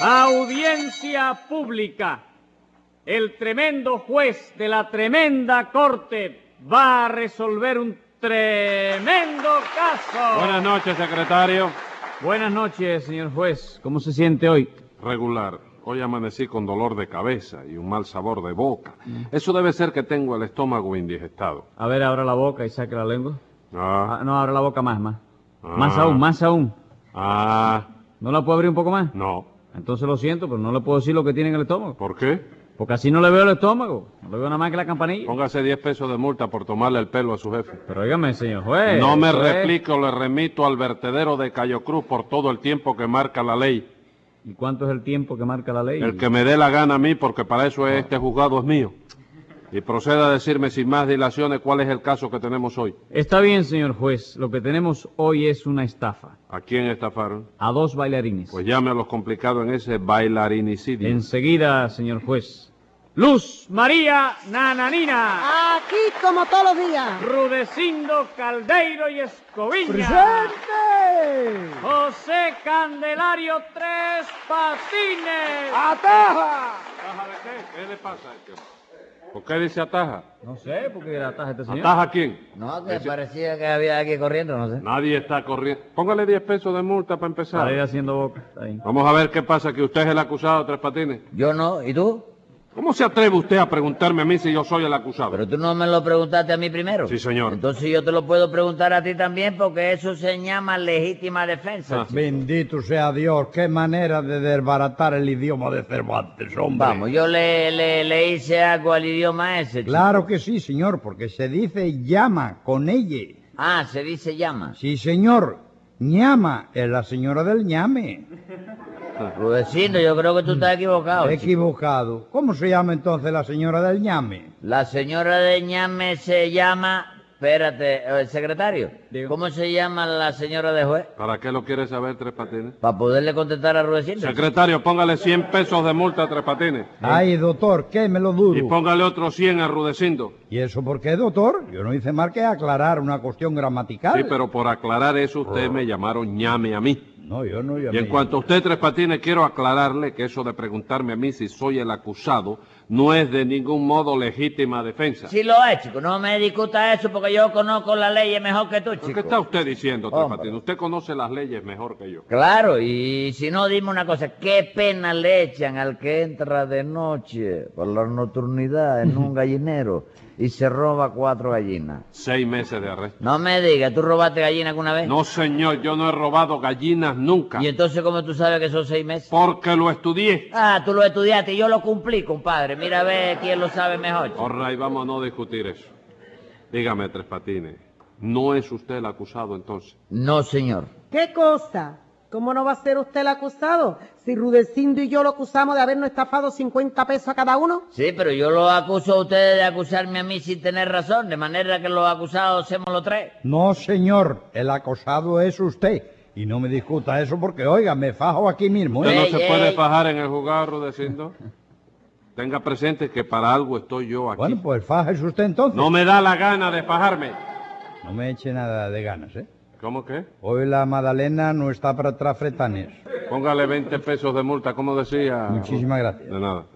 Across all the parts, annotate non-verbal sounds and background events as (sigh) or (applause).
Audiencia pública. El tremendo juez de la tremenda corte va a resolver un tremendo caso. Buenas noches, secretario. Buenas noches, señor juez. ¿Cómo se siente hoy? Regular. Hoy amanecí con dolor de cabeza y un mal sabor de boca. Eso debe ser que tengo el estómago indigestado. A ver, abra la boca y saque la lengua. Ah, Ah, no, abra la boca más, más. Ah. Más aún, más aún. ah, ¿No la puedo abrir un poco más? no. Entonces lo siento, pero no le puedo decir lo que tiene en el estómago. ¿Por qué? Porque así no le veo el estómago. No le veo nada más que la campanilla. Póngase 10 pesos de multa por tomarle el pelo a su jefe. Pero óigame, señor juez. No me es- replico, le remito al vertedero de Cayo Cruz por todo el tiempo que marca la ley. ¿Y cuánto es el tiempo que marca la ley? El que me dé la gana a mí, porque para eso es este juzgado es mío. Y proceda a decirme sin más dilaciones cuál es el caso que tenemos hoy. Está bien, señor juez. Lo que tenemos hoy es una estafa. ¿A quién estafaron? A dos bailarines. Pues llame a los complicados en ese bailarinicidio. Enseguida, señor juez. Luz María Nananina. Aquí como todos los días. Rudecindo Caldeiro y Escoviña. ¡Presente! José Candelario Tres Patines. ¡Ataja! ¿Ataja de qué? ¿Qué le pasa a este? ¿Por qué dice ataja? No sé, ¿por qué ataja este señor? ¿Ataja quién? No, que parecía que había aquí corriendo, no sé. Nadie está corriendo. Póngale 10 pesos de multa para empezar. Para ir haciendo boca. Está bien. Vamos a ver qué pasa, que usted es el acusado, Tres Patines. Yo no, ¿y tú? ¿Cómo se atreve usted a preguntarme a mí si yo soy el acusado? Pero tú no me lo preguntaste a mí primero. Sí, señor. Entonces yo te lo puedo preguntar a ti también porque eso se llama legítima defensa. Ah. Bendito sea Dios, qué manera de desbaratar el idioma de Cervantes, hombre. Vamos, yo le, le, le hice algo al idioma ese. chico. Claro que sí, señor, porque se dice llama con ella. Ah, se dice llama. Sí, señor. ñama es la señora del ñame. Rudecindo, yo creo que tú estás equivocado. chico. Equivocado. ¿Cómo se llama entonces la señora del ñame? La señora de ñame se llama... Espérate, eh, secretario. Digo. ¿Cómo se llama la señora de juez? ¿Para qué lo quiere saber, Tres Patines? Para poderle contestar a Rudecindo. Secretario, póngale 100 pesos de multa a Tres Patines. Ay, doctor, quémelo Y duro. póngale otros 100 a Rudecindo. ¿Y eso por qué, doctor? Yo no hice más que aclarar una cuestión gramatical. Sí, pero por aclarar eso, usted me llamaron ñame a mí. No, yo no Y en cuanto a usted, Tres Patines, quiero aclararle que eso de preguntarme a mí si soy el acusado no es de ningún modo legítima defensa. Sí lo es, chico. No me discuta eso porque yo conozco las leyes mejor que tú, ¿Pero chico. ¿Qué está usted diciendo, Tres Hombre. Patines? Usted conoce las leyes mejor que yo. Claro, y si no, dime una cosa. ¿Qué pena le echan al que entra de noche por la nocturnidad en un (laughs) gallinero y se roba cuatro gallinas? Seis meses de arresto. No me digas, ¿tú robaste gallina alguna vez? No, señor, yo no he robado gallinas nunca. ¿Y entonces cómo tú sabes que son seis meses? Porque lo estudié. Ah, tú lo estudiaste y yo lo cumplí, compadre. Mira a ver quién lo sabe mejor. All vamos a no discutir eso. Dígame, Tres Patines, ¿no es usted el acusado entonces? No, señor. ¿Qué cosa? ¿Cómo no va a ser usted el acusado? Si Rudecindo y yo lo acusamos de habernos estafado 50 pesos a cada uno. Sí, pero yo lo acuso a ustedes de acusarme a mí sin tener razón, de manera que los acusados somos los tres. No, señor, el acosado es usted. Y no me discuta eso porque, oiga, me fajo aquí mismo. ¿Usted ¿eh? no Ey, se puede ey. fajar en el jugador, Rudecindo? Tenga presente que para algo estoy yo aquí. Bueno, pues fájese usted entonces. No me da la gana de fajarme. No me eche nada de ganas, ¿eh? ¿Cómo que? Hoy la Madalena no está para trafretanes. Póngale 20 pesos de multa, como decía. Muchísimas gracias. De nada.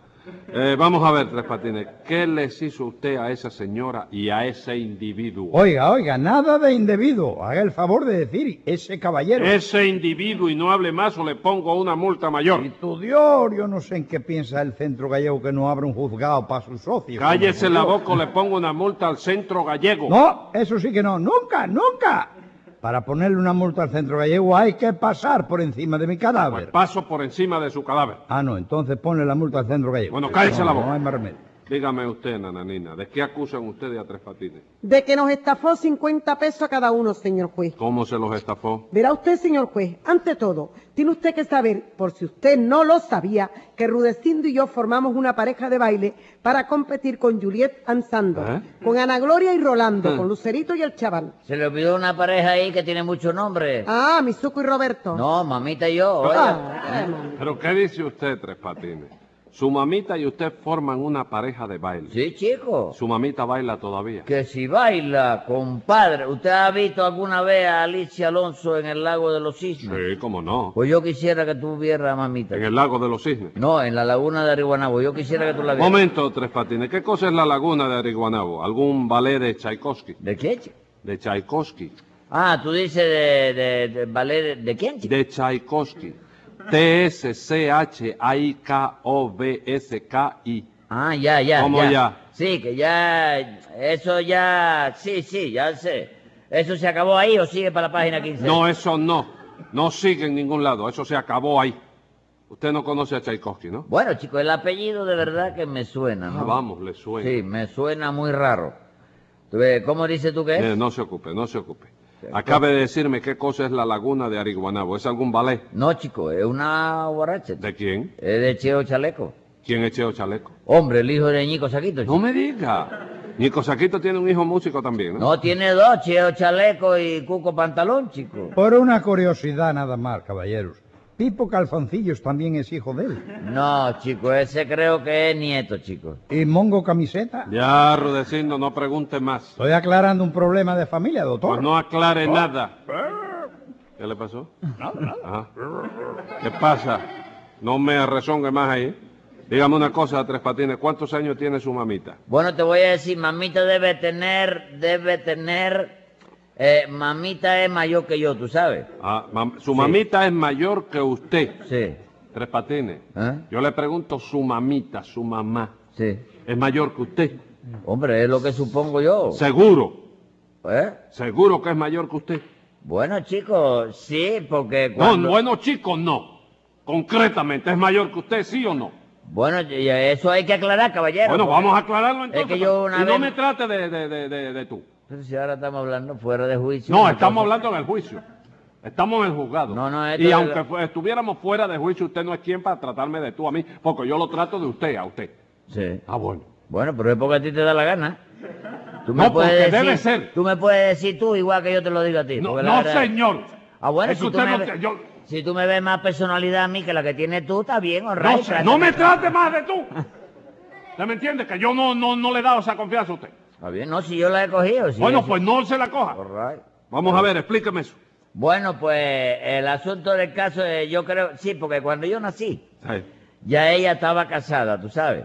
Eh, vamos a ver, Tres Patines, ¿qué les hizo usted a esa señora y a ese individuo? Oiga, oiga, nada de indebido. Haga el favor de decir, ese caballero. Ese individuo y no hable más o le pongo una multa mayor. Y tu Dios, yo no sé en qué piensa el centro gallego que no abre un juzgado para sus socios. Cállese la boca o le pongo una multa al centro gallego. No, eso sí que no. Nunca, nunca. Para ponerle una multa al centro gallego hay que pasar por encima de mi Pues cadáver. paso por encima de su cadáver. Ah, no, entonces ponle la multa al centro gallego. Bueno, cállese No, la boca. No hay más remedio. Dígame usted, nananina, ¿de qué acusan ustedes a Tres Patines? De que nos estafó 50 pesos a cada uno, señor juez. ¿Cómo se los estafó? Verá usted, señor juez, ante todo, tiene usted que saber, por si usted no lo sabía, que Rudecindo y yo formamos una pareja de baile para competir con Juliet Ansando, ¿Eh? con Ana Gloria y Rolando, (laughs) con Lucerito y el chaval. Se le olvidó una pareja ahí que tiene mucho nombre. Ah, Mizuko y Roberto. No, mamita y yo, oiga. Ah. ¿Pero qué dice usted, Tres Patines? Su mamita y usted forman una pareja de baile. Sí, chico. Su mamita baila todavía. Que si baila, compadre. ¿Usted ha visto alguna vez a Alicia Alonso en el lago de los cisnes? Sí, cómo no. Pues yo quisiera que tú vieras a mamita. En el lago de los cisnes. No, en la laguna de Arihuanabo. Yo quisiera que tú la vieras. Momento, Tres Patines. ¿Qué cosa es la laguna de Ariguanabo? ¿Algún ballet de Tchaikovsky? ¿De qué, chico? De Tchaikovsky. Ah, tú dices de, de, de ballet de, ¿de quién, chico? De Tchaikovsky. T-S-C-H-A-I-K-O-V-S-K-I. Ah, ya, ya. ¿Cómo ya? Sí, que ya. Eso ya. Sí, sí, ya sé. ¿Eso se acabó ahí o sigue para la página 15? No, eso no. No sigue en ningún lado. Eso se acabó ahí. Usted no conoce a Tchaikovsky, ¿no? Bueno, chico, el apellido de verdad que me suena, ¿no? Ah, vamos, le suena. Sí, me suena muy raro. Ves, ¿Cómo dices tú que es? Eh, no se ocupe, no se ocupe. Acabe de decirme qué cosa es la laguna de Ariguanabo. ¿Es algún ballet? No, chico, es una borracha. ¿De quién? Es de Cheo Chaleco. ¿Quién es Cheo Chaleco? Hombre, el hijo de Ñico Saquito, chico. No me diga. Nico Saquito tiene un hijo músico también, ¿no? No, tiene dos, Cheo Chaleco y Cuco Pantalón, chico. Por una curiosidad nada más, caballeros. Pipo Calzoncillos también es hijo de él. No, chico, ese creo que es nieto, chico. ¿Y Mongo Camiseta? Ya, Rudecindo, no pregunte más. Estoy aclarando un problema de familia, doctor. Pues no aclare nada. ¿Qué le pasó? Ajá. ¿Qué pasa? No me rezongue más ahí. Dígame una cosa, Tres Patines. ¿Cuántos años tiene su mamita? Bueno, te voy a decir, mamita debe tener, debe tener, eh, mamita es mayor que yo, ¿tú sabes? Ah, mam- su mamita es mayor que usted. Sí, Tres Patines. ¿eh? Yo le pregunto, su mamita, su mamá, Sí. ¿es mayor que usted? Hombre, es lo que supongo yo. Seguro. ¿Eh? Seguro que es mayor que usted. Bueno, chicos, sí, porque No, bueno, chicos, no. Concretamente, ¿es mayor que usted, sí o no? Bueno, eso hay que aclarar, caballero. Bueno, porque- vamos a aclararlo entonces. que yo una y no me trate de, de, de, de- de tú. Pero si ahora estamos hablando fuera de juicio. No, estamos hablando en el juicio. Estamos en el juzgado. No, no, y aunque estuviéramos fuera de juicio, usted no es quien para tratarme de tú a mí, porque yo lo trato de usted a usted. Sí. Ah, bueno. Bueno, pero es porque a ti te da la gana. Tú No, porque debe ser. Tú me puedes decir tú igual que yo te lo digo a ti. No, verdad- señor. Ah, bueno, Es si tú, me no te- yo- si tú me ves más personalidad a mí que la que tienes tú, está bien, all No, right, no me trate más de tú. (laughs) ¿Usted me entiende? Que yo no, no, no le he dado esa confianza a usted. Está bien, no, si yo la he cogido. si bueno, pues no se la coja. right. Vamos a ver, explíqueme eso. Bueno, pues el asunto del caso es, yo creo, sí, porque cuando yo nací, ya ella estaba casada, tú sabes.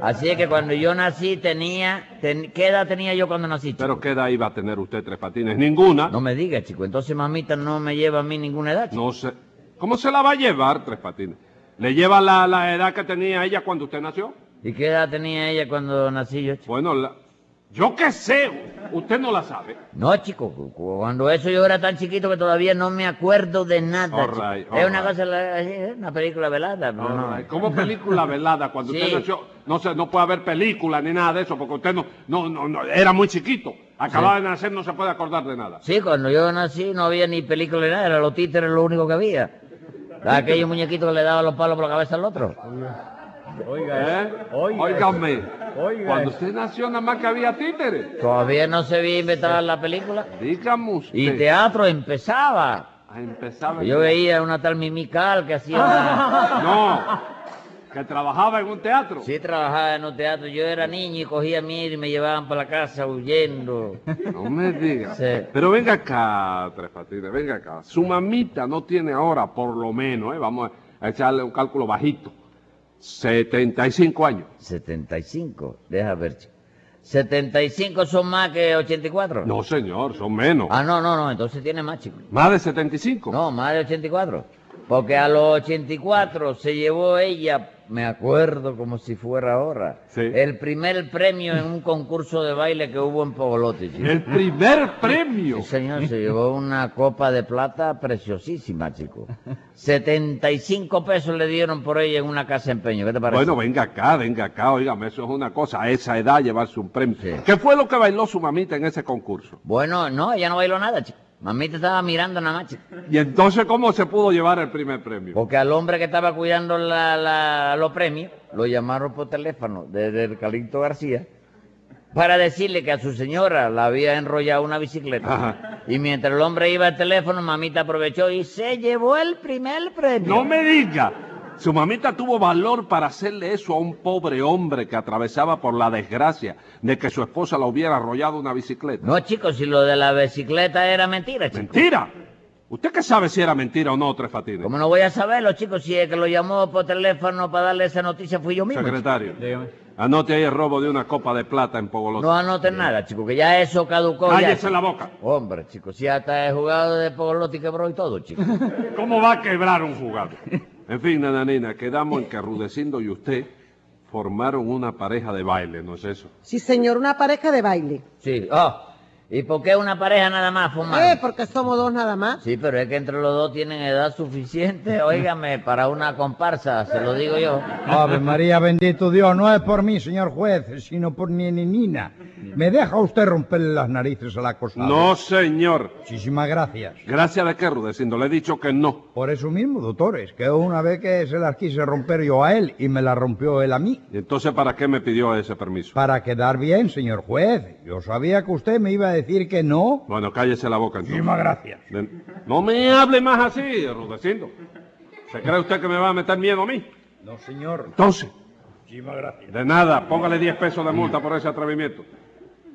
Así que cuando yo nací tenía, ten- ¿qué edad tenía yo cuando nací? chico? Pero ¿qué edad iba a tener usted, Tres Patines? Ninguna. No me digas, chico, entonces mamita no me lleva a mí ninguna edad, chico. No sé. ¿Cómo se la va a llevar, Tres Patines? ¿Le lleva la, la edad que tenía ella cuando usted nació? ¿Y qué edad tenía ella cuando nací yo, chico? Bueno, la- yo qué sé, usted no la sabe. No, chico, cu- cu- cuando eso yo era tan chiquito que todavía no me acuerdo de nada. All chico. right, all es una right. cosa, una película velada, pero no. Ay, Como película velada, cuando Sí. usted nació, no sé, no puede haber película ni nada de eso, porque usted no, no, no, no- era muy chiquito. Acababa de nacer, no se puede acordar de nada. Sí, cuando yo nací no había ni película ni nada, eran los títeres lo único que había. Aquellos muñequitos que le daban los palos por la cabeza al otro. ¿Eh? Óigame, cuando usted nació nada más que había títeres. Todavía no se había inventado la película. Dígame usted. Y teatro empezaba. Ah, empezaba. Yo veía una tal Mimical que hacía... una- No, que trabajaba en un teatro. Sí, trabajaba en un teatro. Yo era niño y cogía miedo y me llevaban para la casa huyendo. No me diga. Sí. Pero venga acá, Tres Patines, venga acá. Su mamita no tiene ahora, por lo menos, ¿eh? vamos a echarle un cálculo bajito, 75 años. 75, deja ver. chico. 75 son más que 84. No, señor, son menos. Ah, no, no, no, entonces tiene más, chico. Más de 75. No, más de 84. Porque a los 84 se llevó ella, me acuerdo como si fuera ahora, Sí. el primer premio en un concurso de baile que hubo en Pogolote. chico. El primer premio. Sí, señor, se llevó una copa de plata preciosísima, chico. 75 pesos le dieron por ella en una casa de empeño. ¿Qué te parece? Bueno, venga acá, venga acá, oígame, eso es una cosa, a esa edad llevarse un premio. Sí. ¿Qué fue lo que bailó su mamita en ese concurso? Bueno, no, ella no bailó nada, chico. Mamita estaba mirando nada más, chico. Y entonces, ¿cómo se pudo llevar el primer premio? Porque al hombre que estaba cuidando la, la- los premios, lo llamaron por teléfono desde el Calixto García para decirle que a su señora la había enrollado una bicicleta. Ajá. Y mientras el hombre iba al teléfono, mamita aprovechó y se llevó el primer premio. No me diga. Su mamita tuvo valor para hacerle eso a un pobre hombre que atravesaba por la desgracia de que su esposa lo hubiera arrollado una bicicleta. No, chicos, si lo de la bicicleta era mentira, chicos. ¡Mentira! ¿Usted qué sabe si era mentira o no, Tres Patines? ¿Cómo no voy a saberlo, chicos? Si el que lo llamó por teléfono para darle esa noticia fui yo mismo. Secretario, Dígame. anote ahí el robo de una copa de plata en Pogolote. No anoten nada, chicos, que ya eso caducó. ya, ¡Cállese chico. la boca! Hombre, chicos, si hasta he jugado de Pogolotti quebró y todo, chicos. (laughs) ¿Cómo va a quebrar un jugador? En fin, nananina, quedamos en que Rudecindo y usted formaron una pareja de baile, ¿no es eso? Sí, señor, una pareja de baile. Sí. Oh, ¿y por qué una pareja nada más fumar? Eh, porque somos dos nada más. Sí, pero es que entre los dos tienen edad suficiente, (laughs) óigame, para una comparsa, se lo digo yo. Ave María, bendito Dios, no es por mí, señor juez, sino por mi. ¿Me deja usted romperle las narices al acosado? No, señor. Muchísimas gracias. Gracias de qué, Rudecindo. Le he dicho que no. Por eso mismo, doctores, que una vez que se las quise romper yo a él y me la rompió él a mí. ¿Y entonces para qué me pidió ese permiso? Para quedar bien, señor juez. Yo sabía que usted me iba a decir que no. Bueno, cállese la boca entonces. Muchísimas gracias. De- No me hable más así, Rudecindo. ¿Se cree usted que me va a meter miedo a mí? No, señor. Entonces, Muchísimas gracias. de nada, póngale 10 pesos de multa por ese atrevimiento.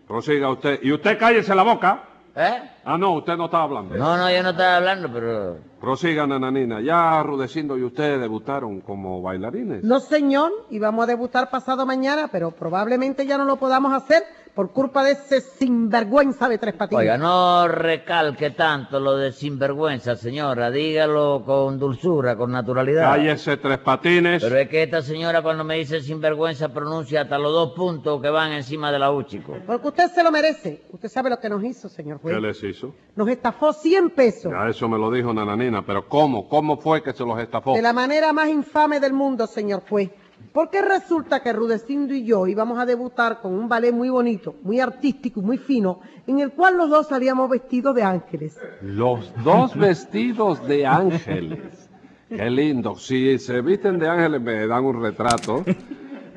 Prosiga usted. Y usted cállese la boca. ¿Eh? Ah, no, usted no estaba hablando. No, no, yo no estaba hablando, pero... Prosiga, nananina. Ya Rudecindo y usted debutaron como bailarines. No, señor, íbamos a debutar pasado mañana, pero probablemente ya no lo podamos hacer por culpa de ese sinvergüenza de tres patines. Oiga, no recalque tanto lo de sinvergüenza, señora. Dígalo con dulzura, con naturalidad. Cállese, tres patines. Pero es que esta señora cuando me dice sinvergüenza pronuncia hasta los dos puntos que van encima de la U, chico. Porque usted se lo merece. Usted sabe lo que nos hizo, señor ¿Qué juez. les hizo? Nos estafó 100 pesos. Ya eso me lo dijo Nananina, pero ¿cómo? ¿Cómo fue que se los estafó? De la manera más infame del mundo, señor juez. Porque resulta que Rudecindo y yo íbamos a debutar con un ballet muy bonito, muy artístico y muy fino, en el cual los dos salíamos vestidos de ángeles. Los dos vestidos de ángeles. Qué lindo. Si se visten de ángeles me dan un retrato,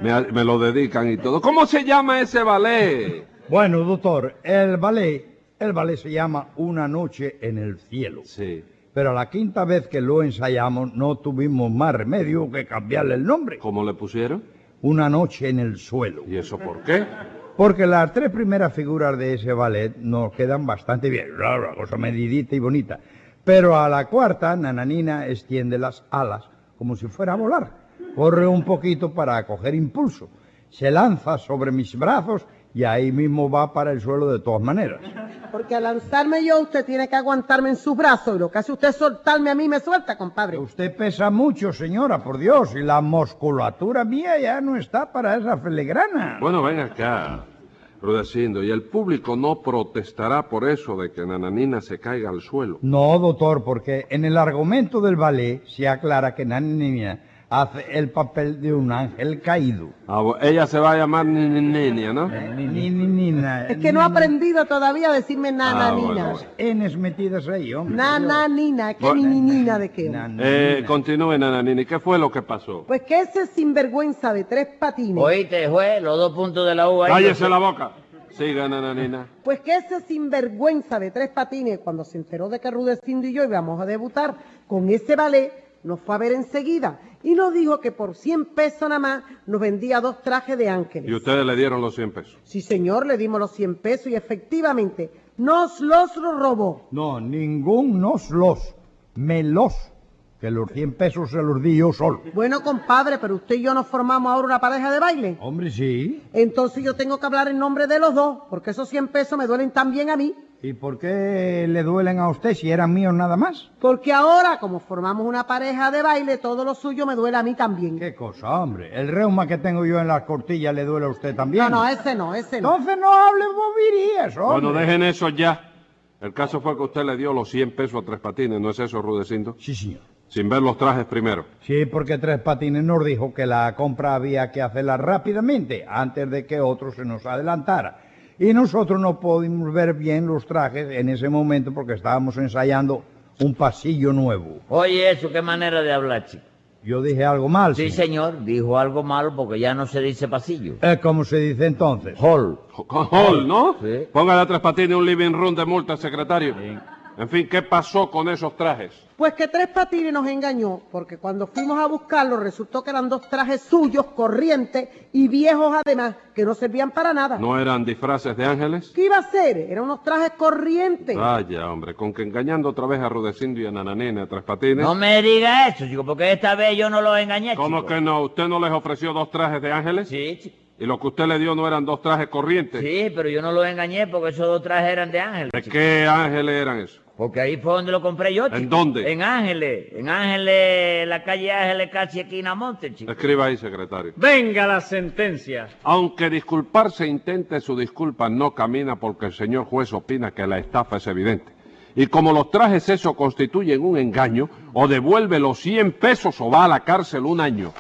me, me lo dedican y todo. ¿Cómo se llama ese ballet? Bueno, doctor, el ballet, el ballet se llama Una noche en el cielo. Sí. Pero la quinta vez que lo ensayamos no tuvimos más remedio que cambiarle el nombre. ¿Cómo le pusieron? Una noche en el suelo. ¿Y eso por qué? Porque las tres primeras figuras de ese ballet nos quedan bastante bien, una cosa medidita y bonita. Pero a la cuarta, Nananina extiende las alas como si fuera a volar. Corre un poquito para coger impulso. Se lanza sobre mis brazos y ahí mismo va para el suelo de todas maneras. Porque al lanzarme yo, usted tiene que aguantarme en sus brazos y lo que hace usted es soltarme a mí, me suelta, compadre. Usted pesa mucho, señora, por Dios, y la musculatura mía ya no está para esa filigrana. Bueno, ven acá, Rudecindo, y el público no protestará por eso de que Nananina se caiga al suelo. No, doctor, porque en el argumento del ballet se aclara que Nananina hace el papel de un ángel caído. Ah, ella se va a llamar Ninia, ¿no? Ni, ni, ni, nina, Es que no ha ni- aprendido todavía a decirme Ah, nananina. bueno. Enes metidas ahí, hombre. Nananina, ¿qué Bueno. nininina de qué? Eh, continúe, Nananina. ¿Y qué fue lo que pasó? Pues que ese sinvergüenza de tres patines. Oíste, juez, los dos puntos de la U ahí. Cállese la boca. Siga, Nananina. Pues que ese sinvergüenza de tres patines, cuando se enteró de que Rudecindo y yo íbamos a debutar con ese ballet, nos fue a ver enseguida y nos dijo que por 100 pesos nada más nos vendía dos trajes de ángeles. Y ustedes le dieron los 100 pesos. Sí, señor, le dimos los 100 pesos y efectivamente nos los robó. No, ningún nos los, me los, que los 100 pesos se los di yo solo. Bueno, compadre, pero usted y yo nos formamos ahora una pareja de baile. Hombre, sí. Entonces yo tengo que hablar en nombre de los dos, porque esos 100 pesos me duelen también a mí. ¿Y por qué le duelen a usted si eran míos nada más? Porque ahora, como formamos una pareja de baile, todo lo suyo me duele a mí también. ¿Qué cosa, hombre? El reuma que tengo yo en las cortillas le duele a usted también. No, no, ese no, ese no. Entonces no hable bobirías, hombre. Bueno, dejen eso ya. El caso fue que usted le dio los 100 pesos a Tres Patines, ¿no es eso, Rudecindo? Sí, señor. Sin ver los trajes primero. Sí, porque Tres Patines nos dijo que la compra había que hacerla rápidamente, antes de que otro se nos adelantara. Y nosotros no pudimos ver bien los trajes en ese momento porque estábamos ensayando un pasillo nuevo. Oye, eso, qué manera de hablar, chico. Yo dije algo mal. Sí, señor, dijo algo malo porque ya no se dice pasillo. Es como se dice entonces. Hall. Hall, ¿no? Sí. Póngale a Tres Patines un living room de multa, secretario. En fin, ¿qué pasó con esos trajes? Pues que Tres Patines nos engañó, porque cuando fuimos a buscarlo resultó que eran dos trajes suyos, corrientes y viejos además, que no servían para nada. ¿No eran disfraces de ángeles? ¿Qué iba a ser? Eran unos trajes corrientes. Vaya, hombre, con que engañando otra vez a Rudecindo y a Nananina, a Tres Patines. No me diga eso, chico, porque esta vez yo no los engañé, ¿Cómo chico. que no? ¿Usted no les ofreció dos trajes de ángeles? Sí, chico. ¿Y lo que usted le dio no eran dos trajes corrientes? Sí, pero yo no los engañé porque esos dos trajes eran de Ángeles. ¿De chico. qué ángeles eran esos? Porque ahí fue donde lo compré yo, chico. ¿En dónde? En Ángeles. En Ángeles, la calle Ángeles, casi aquí en Amonte, chico. Escriba ahí, secretario. Venga la sentencia. Aunque disculparse intente, su disculpa no camina porque el señor juez opina que la estafa es evidente. Y como los trajes eso constituyen un engaño, o devuelve los 100 pesos o va a la cárcel un año.